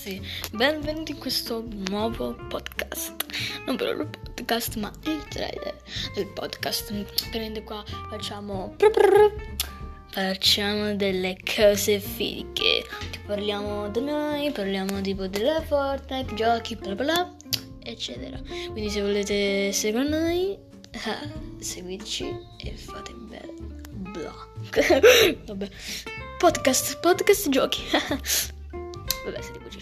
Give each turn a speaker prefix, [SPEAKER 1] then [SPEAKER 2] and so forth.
[SPEAKER 1] ragazzi, benvenuti in questo nuovo podcast. Non per il podcast, ma il trailer del podcast. Prende qua, facciamo. Facciamo delle cose fighe. Parliamo di noi, parliamo tipo della Fortnite, giochi, bla bla, eccetera. Quindi se volete con noi, ah, seguiteci e fate bene. Bla. Vabbè. Podcast, podcast giochi. Bebas 止